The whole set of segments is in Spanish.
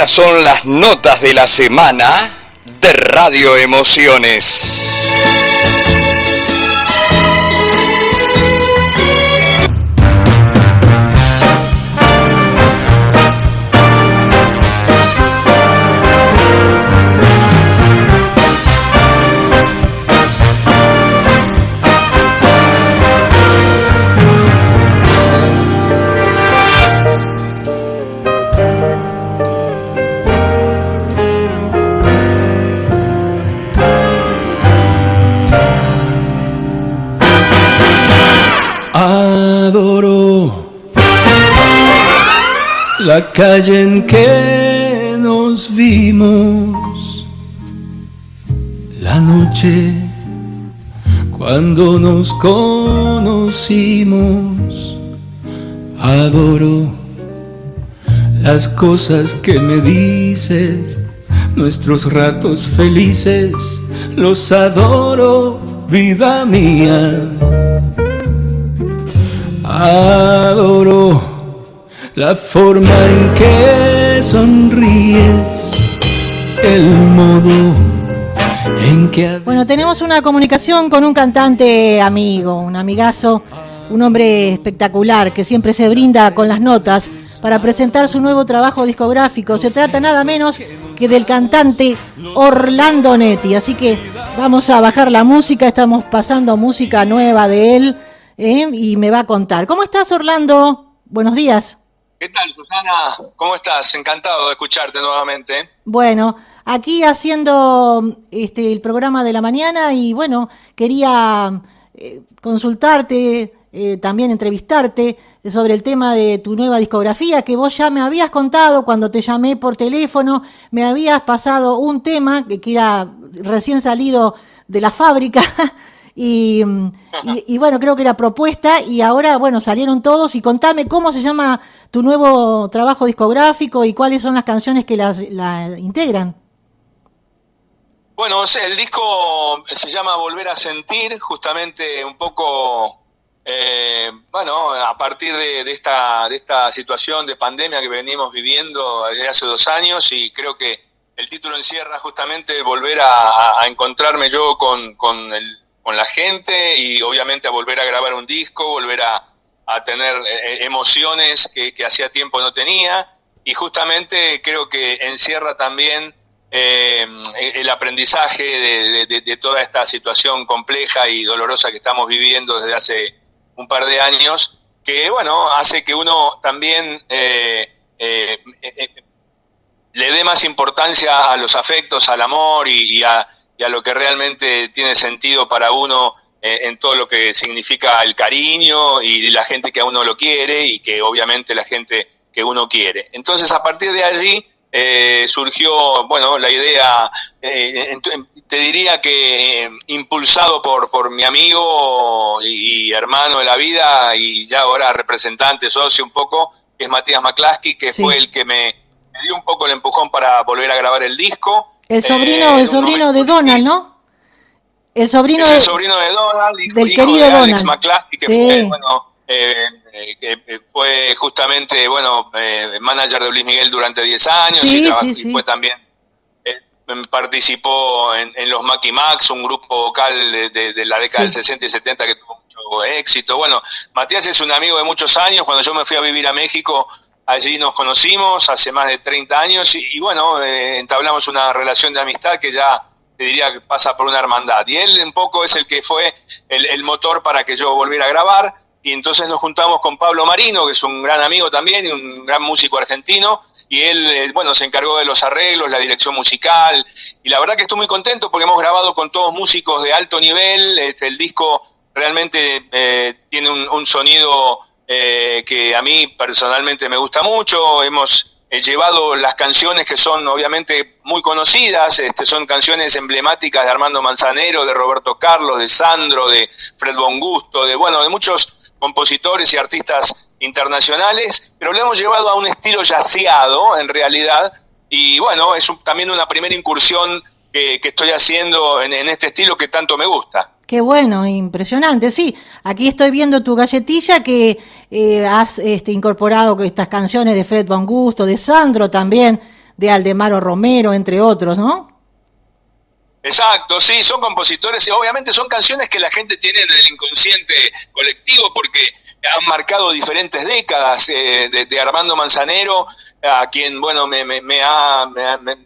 Estas son las notas de la semana de Radio Emociones. Calle en que nos vimos, la noche cuando nos conocimos, adoro las cosas que me dices, nuestros ratos felices, los adoro, vida mía. Adoro la forma en que sonríes, el modo en que... Bueno, tenemos una comunicación con un cantante amigo, un amigazo, un hombre espectacular que siempre se brinda con las notas para presentar su nuevo trabajo discográfico. Se trata nada menos que del cantante Orlando Netti. Así que vamos a bajar la música, estamos pasando música nueva de él ¿eh? y me va a contar. ¿Cómo estás Orlando? Buenos días. ¿Qué tal, Susana? ¿Cómo estás? Encantado de escucharte nuevamente. Bueno, aquí haciendo este, el programa de la mañana y bueno, quería eh, consultarte, eh, también entrevistarte sobre el tema de tu nueva discografía, que vos ya me habías contado cuando te llamé por teléfono, me habías pasado un tema que, que era recién salido de la fábrica Y, y, bueno, creo que era propuesta y ahora, bueno, salieron todos y contame cómo se llama tu nuevo trabajo discográfico y cuáles son las canciones que las, la integran. Bueno, el disco se llama Volver a Sentir, justamente un poco, eh, bueno, a partir de, esta, de esta situación de pandemia que venimos viviendo desde hace dos años y creo que el título encierra justamente volver a, encontrarme yo con, con el con la gente y obviamente a volver a grabar un disco, volver a, tener eh, eh, emociones que, hacía tiempo no tenía. Y justamente creo que encierra también eh, el aprendizaje de, toda esta situación compleja y dolorosa que estamos viviendo desde hace un par de años, que bueno, hace que uno también le dé más importancia a los afectos, al amor y a y a lo que realmente tiene sentido para uno eh, en todo lo que significa el cariño y la gente que a uno lo quiere y que obviamente la gente que uno quiere. Entonces a partir de allí eh, surgió, bueno, la idea, eh, te diría que impulsado por, por mi amigo y, hermano de la vida y ya ahora representante, socio un poco, que es Matías McClaskey, que fue el que me, me dio un poco el empujón para volver a grabar el disco el sobrino, el sobrino de Donald, ¿no? El sobrino, de, sobrino de Donald, del hijo querido de Alex McCluskey, que fue, bueno, eh, eh, que fue justamente, bueno, eh, manager de Luis Miguel durante 10 años y, fue también, participó en, los Mackie Max, un grupo vocal de, la década del 60 y 70 que tuvo mucho éxito. Bueno, Matías es un amigo de muchos años, cuando yo me fui a vivir a México, Allí nos conocimos hace más de 30 años y, bueno, eh, entablamos una relación de amistad que ya te diría que pasa por una hermandad. Y él un poco es el que fue el, motor para que yo volviera a grabar. Y entonces nos juntamos con Pablo Marino, que es un gran amigo también y un gran músico argentino. Y él, eh, bueno, se encargó de los arreglos, la dirección musical. Y la verdad que estoy muy contento porque hemos grabado con todos músicos de alto nivel. Este, el disco realmente eh, tiene un sonido eh, que a mí personalmente me gusta mucho. Hemos eh, llevado las canciones que son obviamente muy conocidas, este, son canciones emblemáticas de Armando Manzanero, de Roberto Carlos, de Sandro, de Fred Bongusto, de bueno, de muchos compositores y artistas internacionales, pero lo hemos llevado a un estilo yaceado en realidad y bueno, es también una primera incursión que, estoy haciendo en este estilo que tanto me gusta. Qué bueno, impresionante. Sí, aquí estoy viendo tu galletilla que eh, has este, incorporado estas canciones de Fred Von Gusto, de Sandro también, de Aldemaro Romero, entre otros, ¿no? Exacto, sí, son compositores y obviamente son canciones que la gente tiene en el inconsciente colectivo porque han marcado diferentes décadas eh, de, Armando Manzanero, a quien, bueno, me, me, ha, me,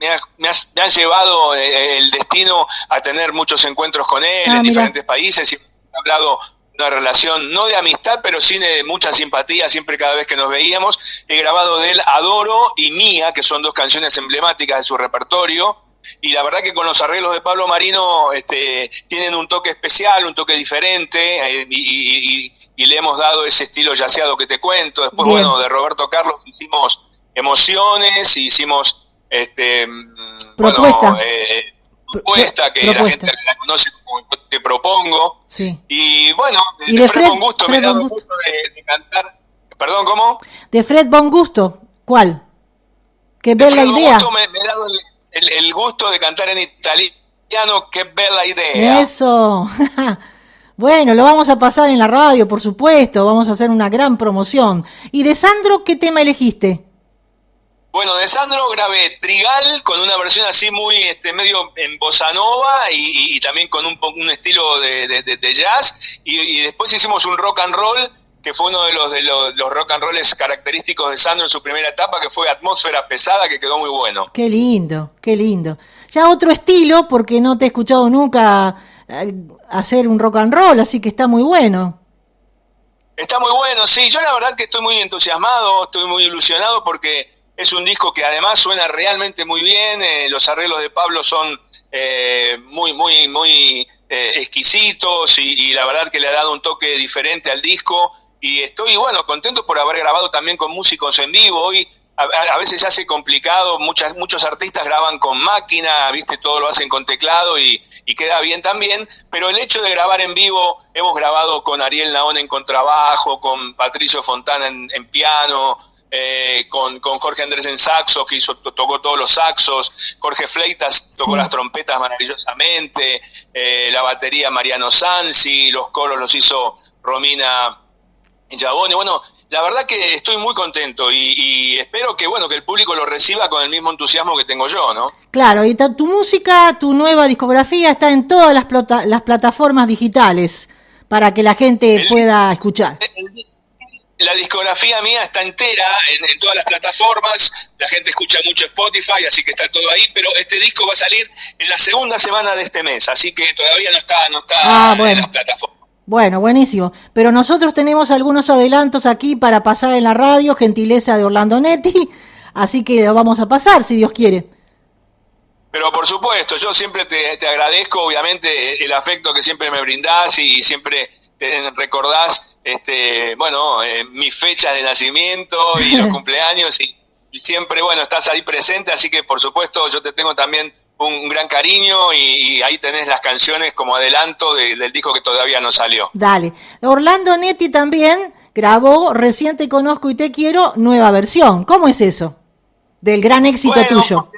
han llevado eh, el destino a tener muchos encuentros con él ah, en diferentes países y he hablado de una relación no de amistad, pero sí de mucha simpatía siempre cada vez que nos veíamos. He grabado de él Adoro y Mía, que son dos canciones emblemáticas de su repertorio. Y la verdad que con los arreglos de Pablo Marino este, tienen un toque especial, un toque diferente, eh, y, le hemos dado ese estilo yaceado que te cuento. Después, bueno, de Roberto Carlos hicimos emociones, hicimos este, propuesta. Bueno, eh, propuesta que la gente la conoce como Te Propongo. Sí. Y bueno, de, Fred, Bon Gusto me da gusto de, cantar. ¿Perdón, cómo? De Fred Bon Gusto, ¿cuál? Qué bella idea. me, me, he dado el, el, gusto de cantar en italiano, qué bella idea. Eso. Bueno, lo vamos a pasar en la radio, por supuesto, vamos a hacer una gran promoción. ¿Y de Sandro qué tema elegiste? Bueno, de Sandro grabé Trigal con una versión así muy este, medio en bossa nova y, también con un, un estilo de, jazz y, después hicimos un rock and roll que fue uno de los de los, rock and rolls característicos de Sandro en su primera etapa que fue Atmósfera Pesada que quedó muy bueno. Qué lindo, qué lindo. Ya otro estilo porque no te he escuchado nunca eh, hacer un rock and roll, así que está muy bueno. Está muy bueno, sí, yo la verdad que estoy muy entusiasmado, estoy muy ilusionado porque es un disco que además suena realmente muy bien, eh, los arreglos de Pablo son eh, muy, muy, muy eh, exquisitos y, la verdad que le ha dado un toque diferente al disco y estoy, bueno, contento por haber grabado también con músicos en vivo. Hoy a, veces se hace complicado, muchas, muchos artistas graban con máquina, viste, todo lo hacen con teclado y, queda bien también, pero el hecho de grabar en vivo, hemos grabado con Ariel Naón en contrabajo, con Patricio Fontana en piano, eh, con, Jorge Andrés en saxo, que hizo, tocó todos los saxos, Jorge Fleitas tocó las trompetas maravillosamente, eh, la batería Mariano Sansi, los coros los hizo Romina Yabone. Bueno, la verdad que estoy muy contento y, espero que bueno que el público lo reciba con el mismo entusiasmo que tengo yo, ¿no? Claro, y tu música, tu nueva discografía está en todas las, las plataformas digitales para que la gente pueda escuchar la discografía mía está entera en, todas las plataformas, la gente escucha mucho Spotify, así que está todo ahí, pero este disco va a salir en la segunda semana de este mes, así que todavía no está, no está ah, en las plataformas. Bueno, buenísimo. Pero nosotros tenemos algunos adelantos aquí para pasar en la radio, gentileza de Orlando Netti, así que lo vamos a pasar, si Dios quiere. Pero por supuesto, yo siempre te, te agradezco, obviamente, el afecto que siempre me brindás y siempre recordás, este, bueno, eh, mis fechas de nacimiento y los cumpleaños y, siempre, bueno, estás ahí presente, así que por supuesto yo te tengo también un, gran cariño y, ahí tenés las canciones como adelanto del disco que todavía no salió. Dale. Orlando Netti también grabó Reciente Conozco y Te Quiero, nueva versión. ¿Cómo es eso? Del gran éxito tuyo.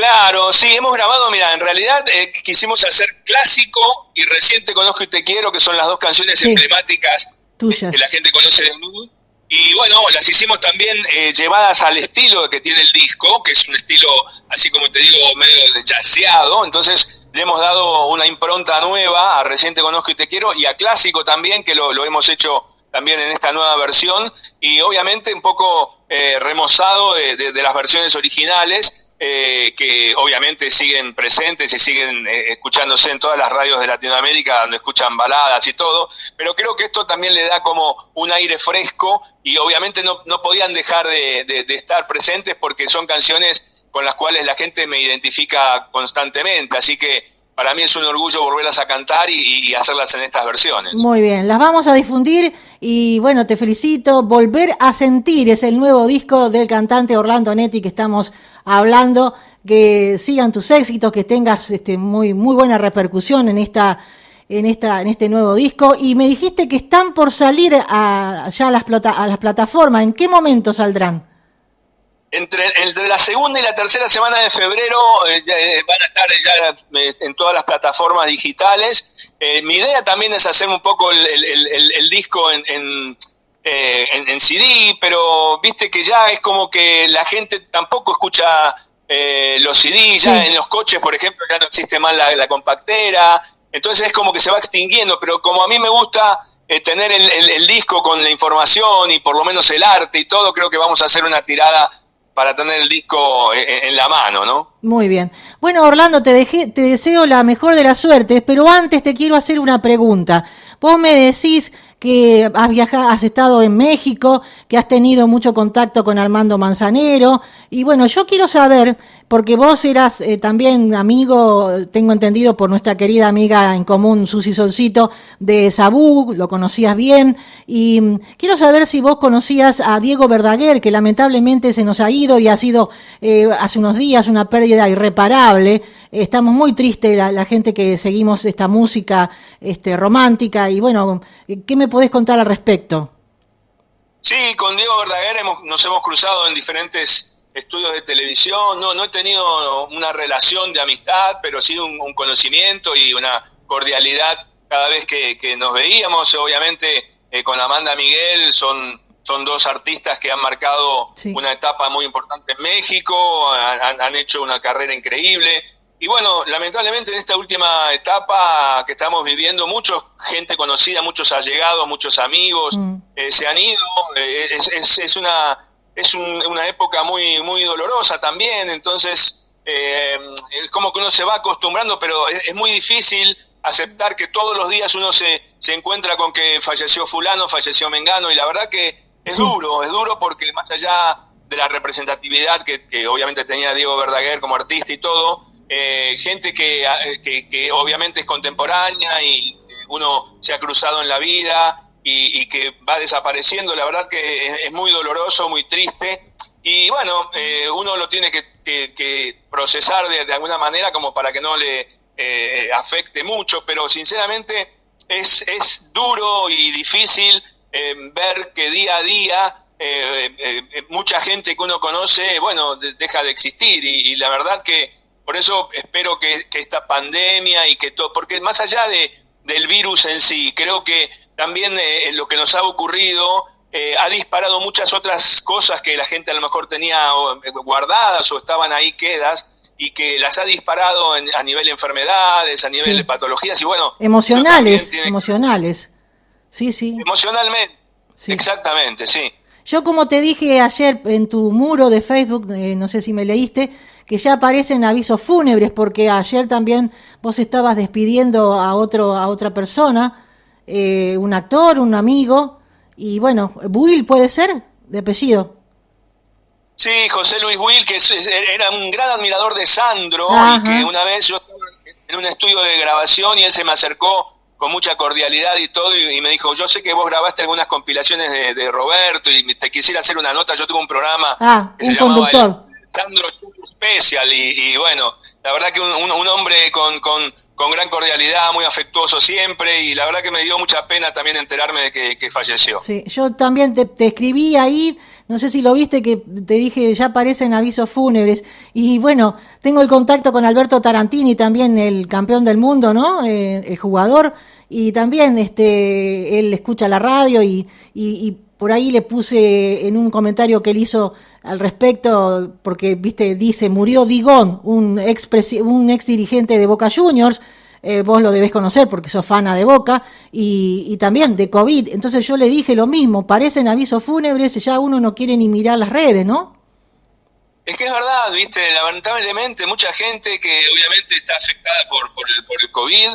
Claro, sí, hemos grabado, mira, en realidad eh, quisimos hacer clásico y reciente Conozco y Te Quiero, que son las dos canciones emblemáticas que la gente conoce de nuevo. Y bueno, las hicimos también eh, llevadas al estilo que tiene el disco, que es un estilo, así como te digo, medio jazzeado. Entonces le hemos dado una impronta nueva a Reciente Conozco y Te Quiero y a Clásico también, que lo, hemos hecho también en esta nueva versión. Y obviamente un poco eh, remozado de las versiones originales eh, que obviamente siguen presentes y siguen eh, escuchándose en todas las radios de Latinoamérica, donde escuchan baladas y todo, pero creo que esto también le da como un aire fresco y obviamente no, no podían dejar de, de estar presentes porque son canciones con las cuales la gente me identifica constantemente, así que para mí es un orgullo volverlas a cantar y, hacerlas en estas versiones. Muy bien, las vamos a difundir y bueno, te felicito. Volver a sentir es el nuevo disco del cantante Orlando Netti que estamos hablando. Que sigan tus éxitos, que tengas este, muy, muy buena repercusión en esta en, esta, en este nuevo disco. Y me dijiste que están por salir a, ya a las, a las plataformas. ¿En qué momento saldrán? Entre, la segunda y la tercera semana de febrero eh, eh, van a estar ya eh, en todas las plataformas digitales. mi idea también es hacer un poco el, disco en, eh, en, CD, pero viste que ya es como que la gente tampoco escucha eh, los CD, ya en los coches, por ejemplo, ya no existe más la, compactera, entonces es como que se va extinguiendo, pero como a mí me gusta eh, tener el, disco con la información y por lo menos el arte y todo, creo que vamos a hacer una tirada para tener el disco en, la mano, ¿no? Muy bien. Bueno, Orlando, te, dejé, te deseo la mejor de las suertes, pero antes te quiero hacer una pregunta. Vos me decís que has viajado, has estado en México, que has tenido mucho contacto con Armando Manzanero. Y bueno, yo quiero saber, porque vos eras eh, también amigo, tengo entendido por nuestra querida amiga en común, Susi Solcito, de Sabú, lo conocías bien. Y mm, quiero saber si vos conocías a Diego Verdaguer, que lamentablemente se nos ha ido y ha sido eh, hace unos días una pérdida irreparable. Estamos muy tristes la, la gente que seguimos esta música este, romántica. Y bueno, ¿qué me podés contar al respecto? Sí, con Diego Verdaguer nos hemos cruzado en diferentes estudios de televisión. No, no he tenido una relación de amistad, pero sí un, conocimiento y una cordialidad cada vez que, nos veíamos. Obviamente, eh, con Amanda Miguel son, son dos artistas que han marcado una etapa muy importante en México, han hecho una carrera increíble. Y bueno, lamentablemente en esta última etapa que estamos viviendo, mucha gente conocida, muchos allegados, muchos amigos mm. eh, se han ido. Eh, es, es, una, es una época muy, muy dolorosa también, entonces eh, es como que uno se va acostumbrando, pero es, muy difícil aceptar que todos los días uno se, se encuentra con que falleció fulano, falleció Mengano, y la verdad que es duro, es duro porque más allá de la representatividad que, que obviamente tenía Diego Verdaguer como artista y todo, eh, gente eh, que, que, obviamente es contemporánea y uno se ha cruzado en la vida y, que va desapareciendo, la verdad que es, muy doloroso, muy triste. Y bueno, eh, uno lo tiene que, procesar de, alguna manera como para que no le afecte mucho, pero sinceramente es, es duro y difícil ver que día a día mucha gente que uno conoce, bueno, deja de existir y la verdad que por eso espero que, esta pandemia y que todo, porque más allá de, del virus en sí, creo que también eh, lo que nos ha ocurrido eh, ha disparado muchas otras cosas que la gente a lo mejor tenía eh, guardadas o estaban ahí quedas y que las ha disparado a nivel de enfermedades, a nivel de patologías y bueno... Emocionales, emocionales. Sí, sí. Emocionalmente. Exactamente, sí. Yo como te dije ayer en tu muro de Facebook, no sé si me leíste, que ya aparecen avisos fúnebres, porque ayer también vos estabas despidiendo a, otro, a otra persona, eh, un actor, un amigo, y bueno, Will puede ser, de apellido. Sí, José Luis Will, que era un gran admirador de Sandro, y que una vez yo estaba en un estudio de grabación y él se me acercó con mucha cordialidad y todo, y, me dijo, yo sé que vos grabaste algunas compilaciones de, Roberto y te quisiera hacer una nota, yo tuve un programa ah, que un se conductor. Sandro Special y, bueno, la verdad que un, hombre con, con, gran cordialidad, muy afectuoso siempre y la verdad que me dio mucha pena también enterarme de que, falleció. Sí, yo también te, escribí ahí, no sé si lo viste, que te dije ya aparecen avisos fúnebres y bueno, tengo el contacto con Alberto Tarantini, también el campeón del mundo, ¿no? Eh, el jugador y también este él escucha la radio y, y por ahí le puse en un comentario que él hizo al respecto, porque, viste, dice, murió Digón, un ex, un ex dirigente de Boca Juniors, eh, vos lo debés conocer porque sos fana de Boca, y, también de COVID. Entonces yo le dije lo mismo, parecen avisos fúnebres, ya uno no quiere ni mirar las redes, ¿no? Es que es verdad, viste, lamentablemente mucha gente que obviamente está afectada por, el, COVID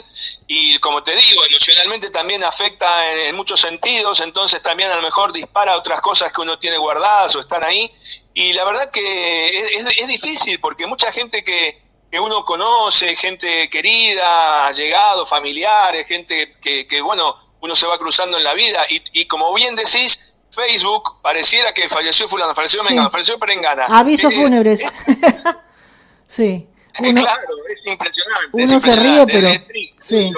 y como te digo, emocionalmente también afecta en, muchos sentidos, entonces también a lo mejor dispara otras cosas que uno tiene guardadas o están ahí. Y la verdad que es, es difícil porque mucha gente que, que uno conoce, gente querida, allegados, familiares, gente que, bueno, uno se va cruzando en la vida y como bien decís, Facebook pareciera que falleció fulano, falleció Mengano, falleció Perengana. Avisos fúnebres. sí. claro, es impresionante. Uno se ríe, pero... sí.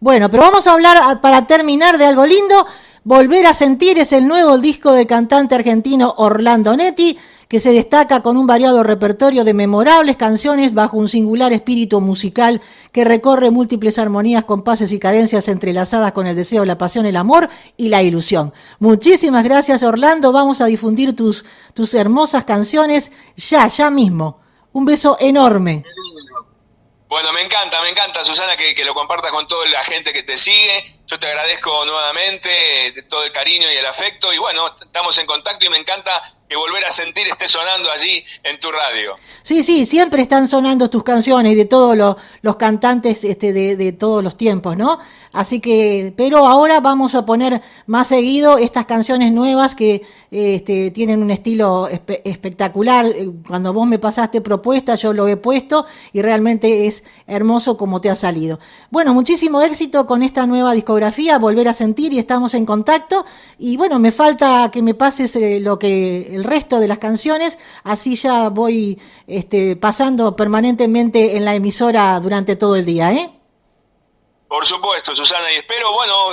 Bueno, pero vamos a hablar, para terminar, de algo lindo. Volver a sentir es el nuevo disco del cantante argentino Orlando Netti, que se destaca con un variado repertorio de memorables canciones bajo un singular espíritu musical que recorre múltiples armonías, compases y cadencias entrelazadas con el deseo, la pasión, el amor y la ilusión. Muchísimas gracias Orlando, vamos a difundir tus, tus hermosas canciones ya, ya mismo. Un beso enorme. Bueno, me encanta, me encanta, Susana, que, que, lo compartas con toda la gente que te sigue. Yo te agradezco nuevamente todo el cariño y el afecto. Y bueno, estamos en contacto y me encanta que volver a sentir esté sonando allí en tu radio. Sí, sí, siempre están sonando tus canciones de todos los, los cantantes este, de, de, todos los tiempos, ¿no? Así que, pero ahora vamos a poner más seguido estas canciones nuevas que este, tienen un estilo espe espectacular. Cuando vos me pasaste propuesta, yo lo he puesto y realmente es hermoso como te ha salido. Bueno, muchísimo éxito con esta nueva discografía, Volver a Sentir y estamos en contacto. Y bueno, me falta que me pases eh, lo que el resto de las canciones, así ya voy este, pasando permanentemente en la emisora durante todo el día, ¿eh? Por supuesto, Susana, y espero, bueno,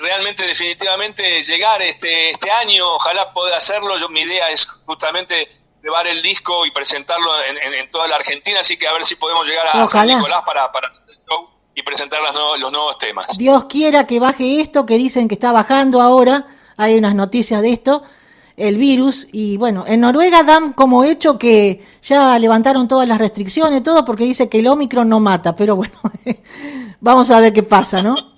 realmente, definitivamente llegar este, este año, ojalá pueda hacerlo. Yo, mi idea es justamente llevar el disco y presentarlo en, en, en, toda la Argentina, así que a ver si podemos llegar a San Nicolás para, para el show y presentar nuevos, los nuevos temas. Dios quiera que baje esto, que dicen que está bajando ahora, hay unas noticias de esto, el virus, y bueno, en Noruega dan como hecho que ya levantaron todas las restricciones, todo porque dice que el Omicron no mata, pero bueno, vamos a ver qué pasa, ¿no? vamos,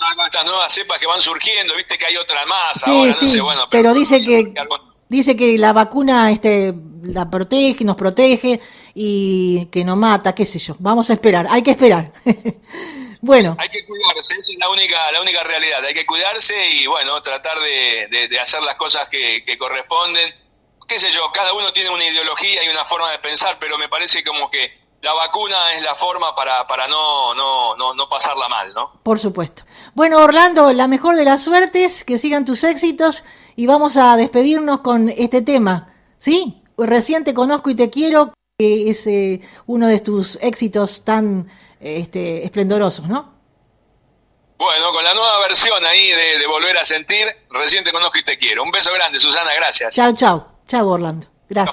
a ver, con estas nuevas cepas que van surgiendo, viste que hay otra más sí, ahora, sí, no sé, bueno, pero, pero dice que dice que la vacuna este la protege, nos protege y que no mata, qué sé yo. Vamos a esperar, hay que esperar. bueno. Hay que cuidarse, esa es la única, la única realidad. Hay que cuidarse y bueno, tratar de, de, de hacer las cosas que, que, corresponden. Qué sé yo, cada uno tiene una ideología y una forma de pensar, pero me parece como que la vacuna es la forma para, para no, no, no, no pasarla mal, ¿no? Por supuesto. Bueno, Orlando, la mejor de las suertes, que sigan tus éxitos y vamos a despedirnos con este tema, ¿sí? Recién te conozco y te quiero, que es eh, uno de tus éxitos tan este, esplendorosos, ¿no? Bueno, con la nueva versión ahí de, de, Volver a Sentir, recién te conozco y te quiero. Un beso grande, Susana, gracias. Chao, chao. Chao, Orlando. Gracias.